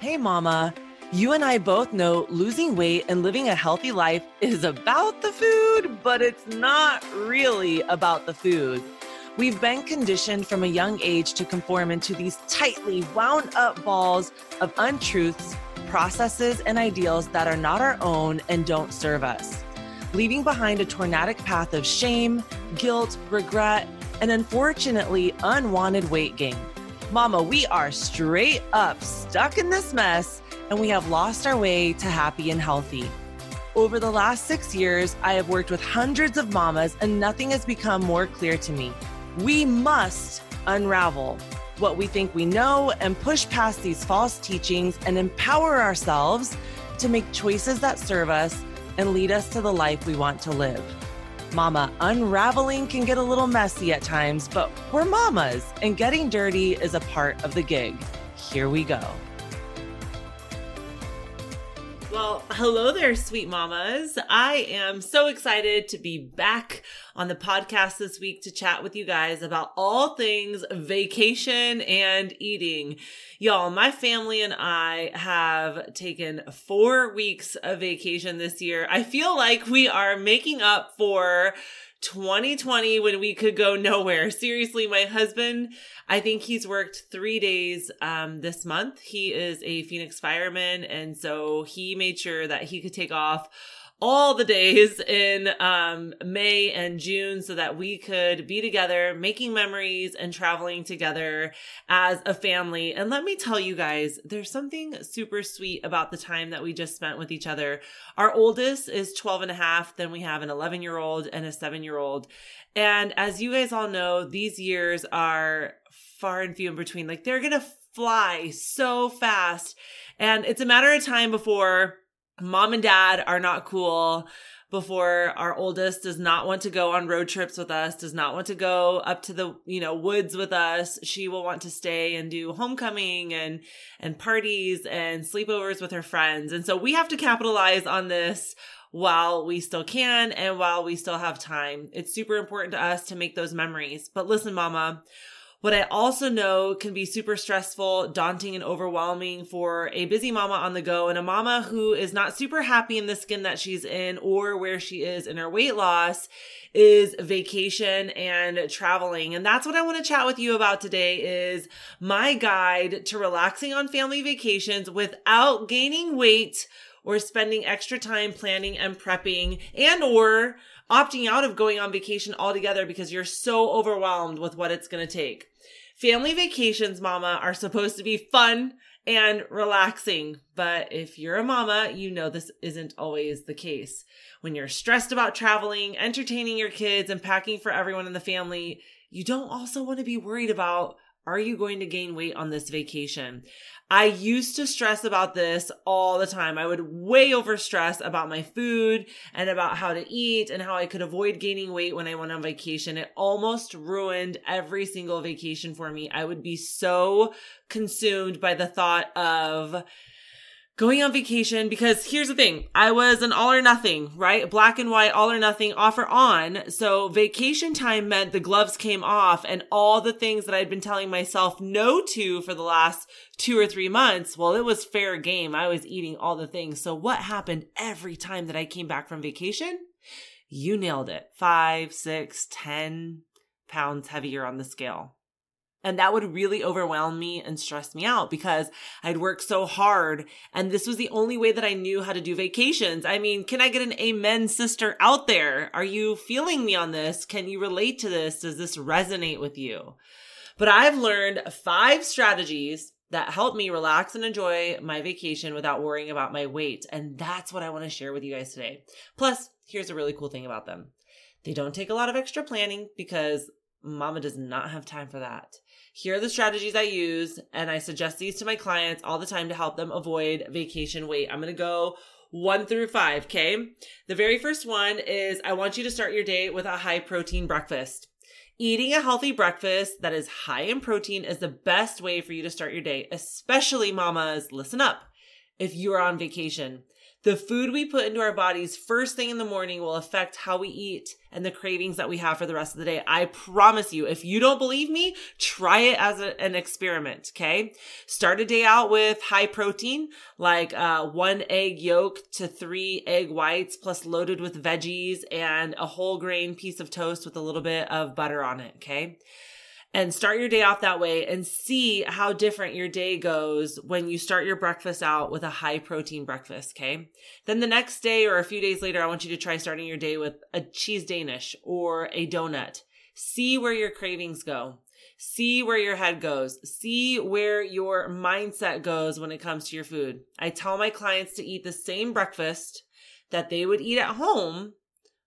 Hey, Mama. You and I both know losing weight and living a healthy life is about the food, but it's not really about the food. We've been conditioned from a young age to conform into these tightly wound up balls of untruths, processes, and ideals that are not our own and don't serve us, leaving behind a tornadic path of shame, guilt, regret, and unfortunately, unwanted weight gain. Mama, we are straight up stuck in this mess and we have lost our way to happy and healthy. Over the last six years, I have worked with hundreds of mamas and nothing has become more clear to me. We must unravel what we think we know and push past these false teachings and empower ourselves to make choices that serve us and lead us to the life we want to live. Mama, unraveling can get a little messy at times, but we're mamas, and getting dirty is a part of the gig. Here we go. Well, hello there, sweet mamas. I am so excited to be back on the podcast this week to chat with you guys about all things vacation and eating. Y'all, my family and I have taken four weeks of vacation this year. I feel like we are making up for 2020 when we could go nowhere. Seriously, my husband, I think he's worked three days um, this month. He is a Phoenix fireman. And so he made sure that he could take off all the days in um, May and June so that we could be together, making memories and traveling together as a family. And let me tell you guys, there's something super sweet about the time that we just spent with each other. Our oldest is 12 and a half. Then we have an 11 year old and a seven year old. And as you guys all know, these years are far and few in between. Like they're going to fly so fast. And it's a matter of time before mom and dad are not cool before our oldest does not want to go on road trips with us does not want to go up to the you know woods with us. She will want to stay and do homecoming and and parties and sleepovers with her friends. And so we have to capitalize on this while we still can and while we still have time. It's super important to us to make those memories. But listen mama what I also know can be super stressful, daunting, and overwhelming for a busy mama on the go and a mama who is not super happy in the skin that she's in or where she is in her weight loss is vacation and traveling. And that's what I want to chat with you about today is my guide to relaxing on family vacations without gaining weight or spending extra time planning and prepping and or opting out of going on vacation altogether because you're so overwhelmed with what it's going to take. Family vacations, mama, are supposed to be fun and relaxing. But if you're a mama, you know this isn't always the case. When you're stressed about traveling, entertaining your kids, and packing for everyone in the family, you don't also want to be worried about are you going to gain weight on this vacation? I used to stress about this all the time. I would way over stress about my food and about how to eat and how I could avoid gaining weight when I went on vacation. It almost ruined every single vacation for me. I would be so consumed by the thought of going on vacation because here's the thing I was an all or nothing, right? Black and white, all or nothing, offer on. So vacation time meant the gloves came off and all the things that I'd been telling myself no to for the last two or three months, well, it was fair game. I was eating all the things. So what happened every time that I came back from vacation? You nailed it. Five, six, ten pounds heavier on the scale. And that would really overwhelm me and stress me out because I'd worked so hard. And this was the only way that I knew how to do vacations. I mean, can I get an amen sister out there? Are you feeling me on this? Can you relate to this? Does this resonate with you? But I've learned five strategies that help me relax and enjoy my vacation without worrying about my weight. And that's what I want to share with you guys today. Plus, here's a really cool thing about them. They don't take a lot of extra planning because mama does not have time for that. Here are the strategies I use, and I suggest these to my clients all the time to help them avoid vacation weight. I'm to go one through five, okay? The very first one is I want you to start your day with a high protein breakfast. Eating a healthy breakfast that is high in protein is the best way for you to start your day, especially mamas. Listen up. If you are on vacation, The food we put into our bodies first thing in the morning will affect how we eat and the cravings that we have for the rest of the day. I promise you, if you don't believe me, try it as a, an experiment. Okay. Start a day out with high protein, like uh, one egg yolk to three egg whites, plus loaded with veggies and a whole grain piece of toast with a little bit of butter on it. Okay and start your day off that way and see how different your day goes when you start your breakfast out with a high protein breakfast. Okay. Then the next day or a few days later, I want you to try starting your day with a cheese Danish or a donut. See where your cravings go. See where your head goes. See where your mindset goes when it comes to your food. I tell my clients to eat the same breakfast that they would eat at home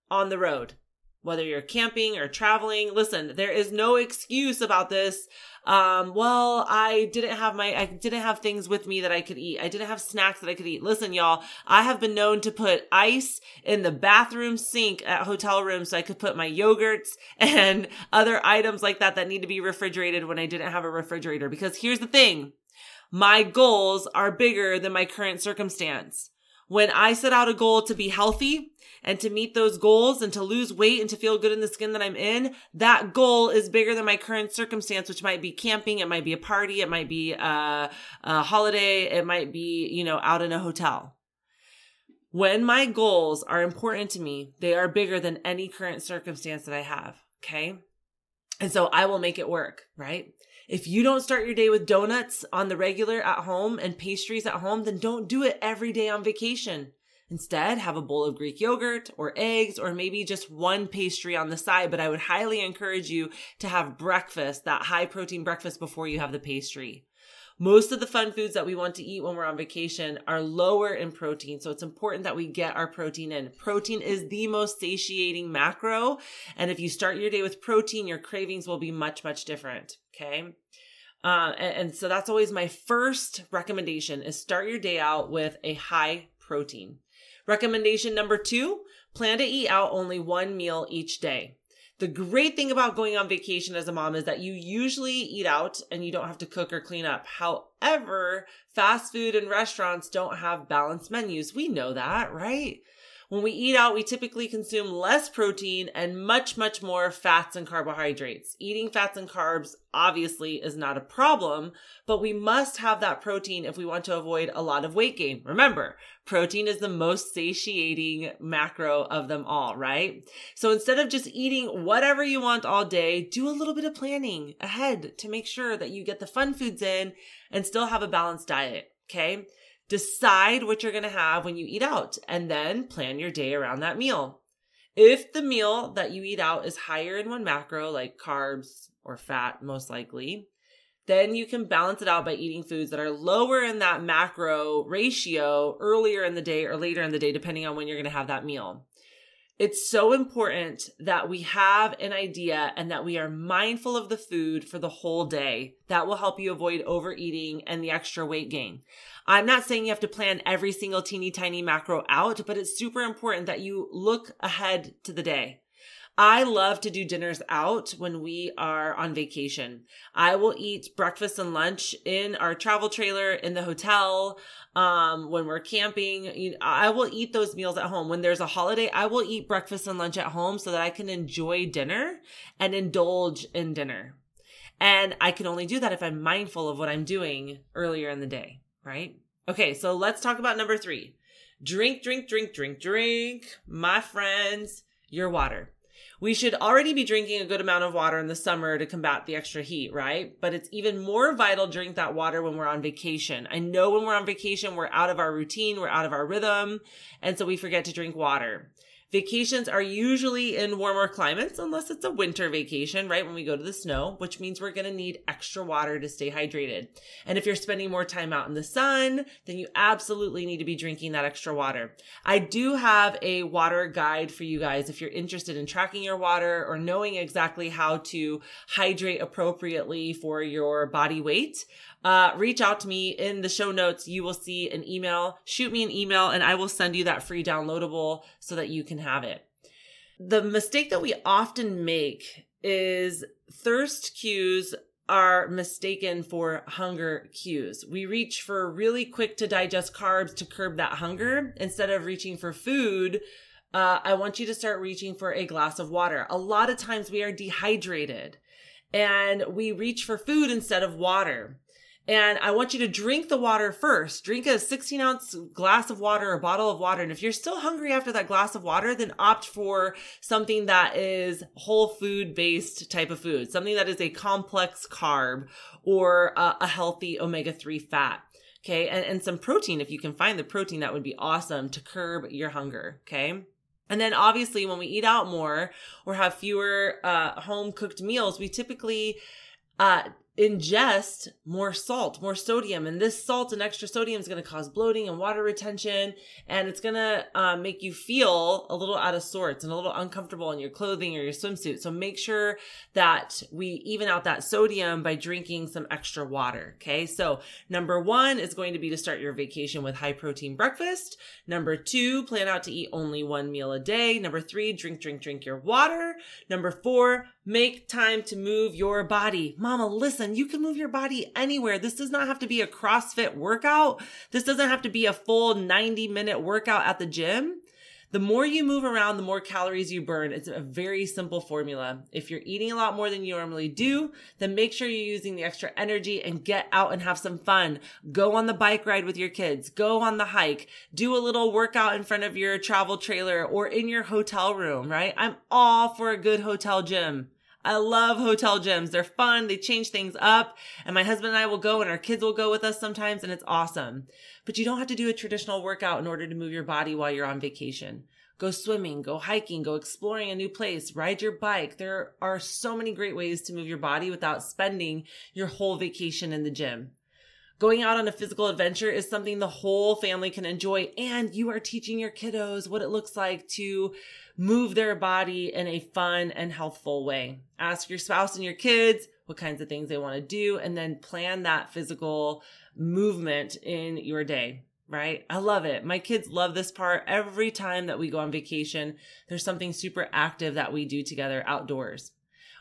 on the road whether you're camping or traveling. Listen, there is no excuse about this. Um, well, I didn't have my, I didn't have things with me that I could eat. I didn't have snacks that I could eat. Listen, y'all, I have been known to put ice in the bathroom sink at hotel rooms so I could put my yogurts and other items like that that need to be refrigerated when I didn't have a refrigerator. Because here's the thing. My goals are bigger than my current circumstance. When I set out a goal to be healthy, and to meet those goals and to lose weight and to feel good in the skin that I'm in, that goal is bigger than my current circumstance, which might be camping. It might be a party. It might be a, a holiday. It might be, you know, out in a hotel. When my goals are important to me, they are bigger than any current circumstance that I have. Okay. And so I will make it work, right? If you don't start your day with donuts on the regular at home and pastries at home, then don't do it every day on vacation. Instead, have a bowl of Greek yogurt or eggs or maybe just one pastry on the side. But I would highly encourage you to have breakfast, that high protein breakfast before you have the pastry. Most of the fun foods that we want to eat when we're on vacation are lower in protein. So it's important that we get our protein in. Protein is the most satiating macro. And if you start your day with protein, your cravings will be much, much different. Okay. Uh, and, and so that's always my first recommendation is start your day out with a high protein. Recommendation number two, plan to eat out only one meal each day. The great thing about going on vacation as a mom is that you usually eat out and you don't have to cook or clean up. However, fast food and restaurants don't have balanced menus. We know that, right? When we eat out, we typically consume less protein and much, much more fats and carbohydrates. Eating fats and carbs obviously is not a problem, but we must have that protein if we want to avoid a lot of weight gain. Remember, protein is the most satiating macro of them all, right? So instead of just eating whatever you want all day, do a little bit of planning ahead to make sure that you get the fun foods in and still have a balanced diet. Okay. Decide what you're going to have when you eat out and then plan your day around that meal. If the meal that you eat out is higher in one macro, like carbs or fat, most likely, then you can balance it out by eating foods that are lower in that macro ratio earlier in the day or later in the day, depending on when you're going to have that meal. It's so important that we have an idea and that we are mindful of the food for the whole day. That will help you avoid overeating and the extra weight gain. I'm not saying you have to plan every single teeny tiny macro out, but it's super important that you look ahead to the day. I love to do dinners out when we are on vacation. I will eat breakfast and lunch in our travel trailer in the hotel. Um, when we're camping, I will eat those meals at home. When there's a holiday, I will eat breakfast and lunch at home so that I can enjoy dinner and indulge in dinner. And I can only do that if I'm mindful of what I'm doing earlier in the day, right? Okay, so let's talk about number three. Drink, drink, drink, drink, drink, my friends, your water. We should already be drinking a good amount of water in the summer to combat the extra heat, right? But it's even more vital drink that water when we're on vacation. I know when we're on vacation, we're out of our routine, we're out of our rhythm, and so we forget to drink water. Vacations are usually in warmer climates, unless it's a winter vacation, right? When we go to the snow, which means we're going to need extra water to stay hydrated. And if you're spending more time out in the sun, then you absolutely need to be drinking that extra water. I do have a water guide for you guys if you're interested in tracking your water or knowing exactly how to hydrate appropriately for your body weight uh, reach out to me in the show notes. You will see an email. Shoot me an email and I will send you that free downloadable so that you can have it. The mistake that we often make is thirst cues are mistaken for hunger cues. We reach for really quick to digest carbs to curb that hunger instead of reaching for food. Uh, I want you to start reaching for a glass of water. A lot of times we are dehydrated and we reach for food instead of water. And I want you to drink the water first. Drink a 16 ounce glass of water or bottle of water. And if you're still hungry after that glass of water, then opt for something that is whole food based type of food, something that is a complex carb or a, a healthy omega 3 fat. Okay. And, and some protein. If you can find the protein, that would be awesome to curb your hunger. Okay. And then obviously when we eat out more or have fewer uh, home cooked meals, we typically uh, ingest more salt, more sodium. And this salt and extra sodium is going to cause bloating and water retention. And it's going to uh, make you feel a little out of sorts and a little uncomfortable in your clothing or your swimsuit. So make sure that we even out that sodium by drinking some extra water. Okay. So number one is going to be to start your vacation with high protein breakfast. Number two, plan out to eat only one meal a day. Number three, drink, drink, drink your water. Number four, make time to move your body. Mama, listen you can move your body anywhere. This does not have to be a CrossFit workout. This doesn't have to be a full 90 minute workout at the gym. The more you move around, the more calories you burn. It's a very simple formula. If you're eating a lot more than you normally do, then make sure you're using the extra energy and get out and have some fun. Go on the bike ride with your kids. Go on the hike. Do a little workout in front of your travel trailer or in your hotel room, right? I'm all for a good hotel gym. I love hotel gyms. They're fun. They change things up. And my husband and I will go and our kids will go with us sometimes and it's awesome. But you don't have to do a traditional workout in order to move your body while you're on vacation. Go swimming, go hiking, go exploring a new place, ride your bike. There are so many great ways to move your body without spending your whole vacation in the gym. Going out on a physical adventure is something the whole family can enjoy and you are teaching your kiddos what it looks like to move their body in a fun and healthful way. Ask your spouse and your kids what kinds of things they want to do and then plan that physical movement in your day right? I love it. My kids love this part. Every time that we go on vacation, there's something super active that we do together outdoors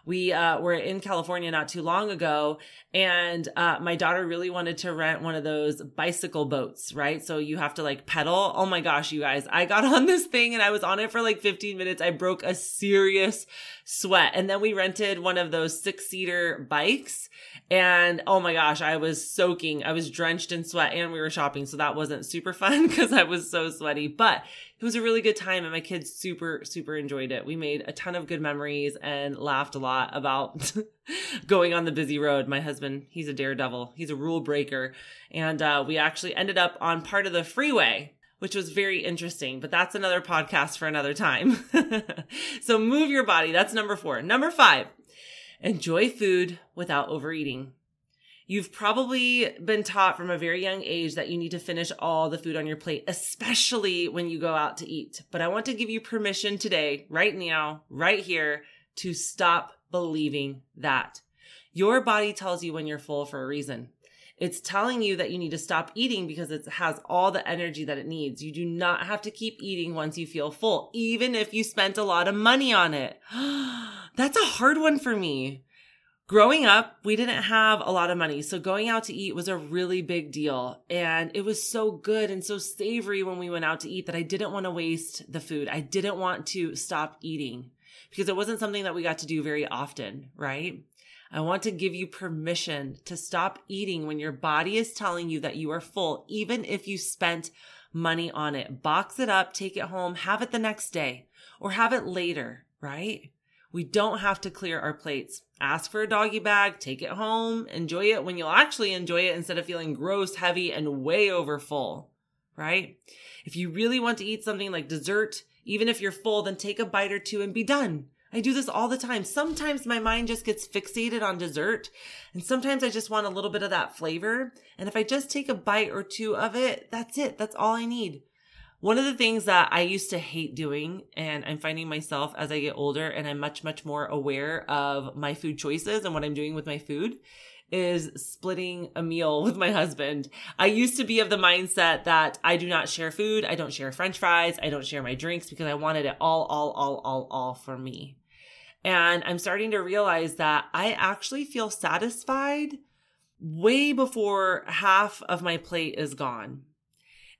we uh, were in California not too long ago, and uh, my daughter really wanted to rent one of those bicycle boats, right? So you have to like pedal. Oh my gosh, you guys, I got on this thing and I was on it for like 15 minutes. I broke a serious sweat. And then we rented one of those six seater bikes and oh my gosh, I was soaking. I was drenched in sweat and we were shopping. So that wasn't super fun because I was so sweaty, but it was a really good time and my kids super, super enjoyed it. We made a ton of good memories and laughed a lot about going on the busy road. My husband, he's a daredevil. He's a rule breaker. And uh, we actually ended up on part of the freeway which was very interesting, but that's another podcast for another time. so move your body. That's number four. Number five, Enjoy food without overeating. You've probably been taught from a very young age that you need to finish all the food on your plate, especially when you go out to eat. But I want to give you permission today, right now, right here, to stop believing that. Your body tells you when you're full for a reason. It's telling you that you need to stop eating because it has all the energy that it needs. You do not have to keep eating once you feel full, even if you spent a lot of money on it. That's a hard one for me. Growing up, we didn't have a lot of money. So going out to eat was a really big deal. And it was so good and so savory when we went out to eat that I didn't want to waste the food. I didn't want to stop eating because it wasn't something that we got to do very often, right? I want to give you permission to stop eating when your body is telling you that you are full, even if you spent money on it. Box it up, take it home, have it the next day or have it later, right? We don't have to clear our plates. Ask for a doggy bag, take it home, enjoy it when you'll actually enjoy it instead of feeling gross, heavy, and way over full, right? If you really want to eat something like dessert, even if you're full, then take a bite or two and be done. I do this all the time. Sometimes my mind just gets fixated on dessert, and sometimes I just want a little bit of that flavor. And if I just take a bite or two of it, that's it. That's all I need. One of the things that I used to hate doing, and I'm finding myself as I get older and I'm much, much more aware of my food choices and what I'm doing with my food, is splitting a meal with my husband. I used to be of the mindset that I do not share food. I don't share french fries. I don't share my drinks because I wanted it all, all, all, all, all for me. And I'm starting to realize that I actually feel satisfied way before half of my plate is gone.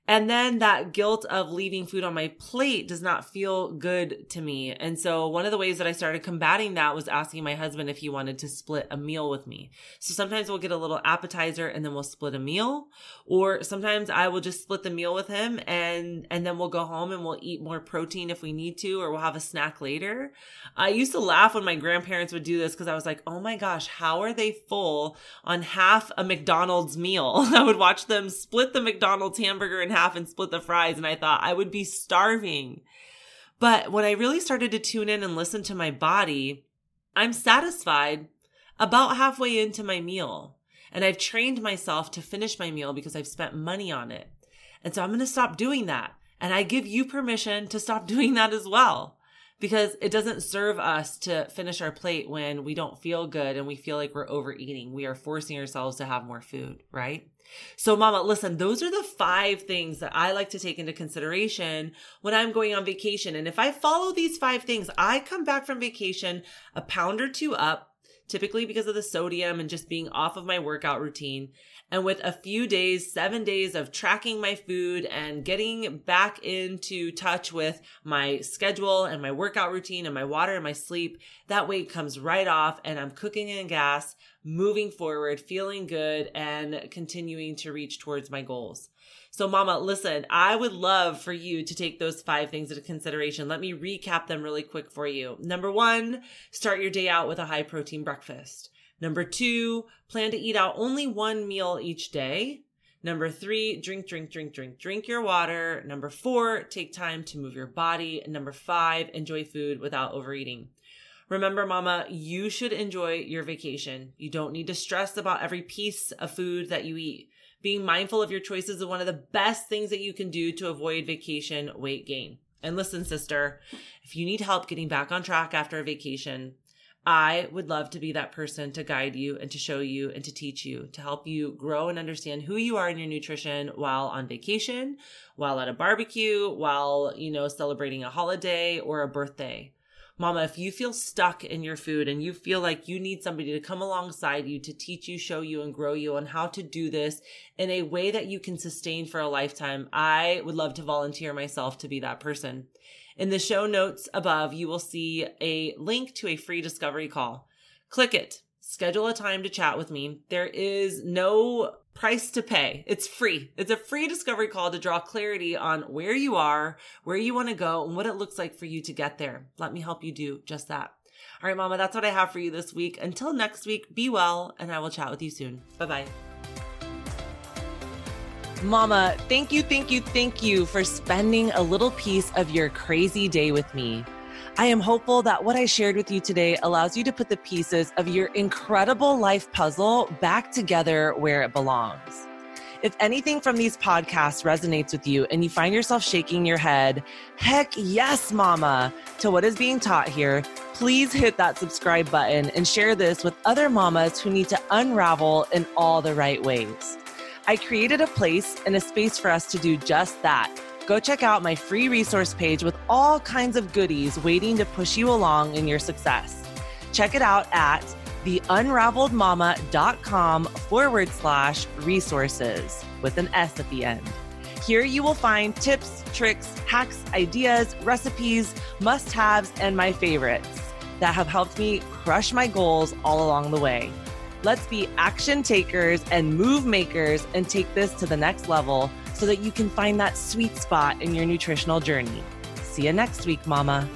And then that guilt of leaving food on my plate does not feel good to me. And so one of the ways that I started combating that was asking my husband if he wanted to split a meal with me. So sometimes we'll get a little appetizer and then we'll split a meal. Or sometimes I will just split the meal with him and, and then we'll go home and we'll eat more protein if we need to, or we'll have a snack later. I used to laugh when my grandparents would do this because I was like, oh my gosh, how are they full on half a McDonald's meal? I would watch them split the McDonald's hamburger in half and split the fries. And I thought I would be starving. But when I really started to tune in and listen to my body, I'm satisfied about halfway into my meal. And I've trained myself to finish my meal because I've spent money on it. And so I'm going to stop doing that. And I give you permission to stop doing that as well because it doesn't serve us to finish our plate when we don't feel good and we feel like we're overeating. We are forcing ourselves to have more food, right? So, mama, listen, those are the five things that I like to take into consideration when I'm going on vacation. And if I follow these five things, I come back from vacation a pound or two up, typically because of the sodium and just being off of my workout routine. And with a few days, seven days of tracking my food and getting back into touch with my schedule and my workout routine and my water and my sleep, that weight comes right off and I'm cooking in gas, moving forward, feeling good and continuing to reach towards my goals. So, Mama, listen, I would love for you to take those five things into consideration. Let me recap them really quick for you. Number one, start your day out with a high protein breakfast. Number two, plan to eat out only one meal each day. Number three, drink, drink, drink, drink, drink your water. Number four, take time to move your body. Number five, enjoy food without overeating. Remember, mama, you should enjoy your vacation. You don't need to stress about every piece of food that you eat. Being mindful of your choices is one of the best things that you can do to avoid vacation weight gain. And listen, sister, if you need help getting back on track after a vacation, I would love to be that person to guide you and to show you and to teach you, to help you grow and understand who you are in your nutrition while on vacation, while at a barbecue, while, you know, celebrating a holiday or a birthday. Mama, if you feel stuck in your food and you feel like you need somebody to come alongside you to teach you, show you, and grow you on how to do this in a way that you can sustain for a lifetime, I would love to volunteer myself to be that person. In the show notes above, you will see a link to a free discovery call. Click it. Schedule a time to chat with me. There is no price to pay. It's free. It's a free discovery call to draw clarity on where you are, where you want to go, and what it looks like for you to get there. Let me help you do just that. All right, Mama, that's what I have for you this week. Until next week, be well, and I will chat with you soon. Bye bye. Mama, thank you, thank you, thank you for spending a little piece of your crazy day with me. I am hopeful that what I shared with you today allows you to put the pieces of your incredible life puzzle back together where it belongs. If anything from these podcasts resonates with you and you find yourself shaking your head, heck yes, mama, to what is being taught here, please hit that subscribe button and share this with other mamas who need to unravel in all the right ways. I created a place and a space for us to do just that. Go check out my free resource page with all kinds of goodies waiting to push you along in your success. Check it out at theunraveledmama.com forward slash resources with an S at the end. Here you will find tips, tricks, hacks, ideas, recipes, must haves, and my favorites that have helped me crush my goals all along the way. Let's be action takers and move makers and take this to the next level so that you can find that sweet spot in your nutritional journey. See you next week, Mama.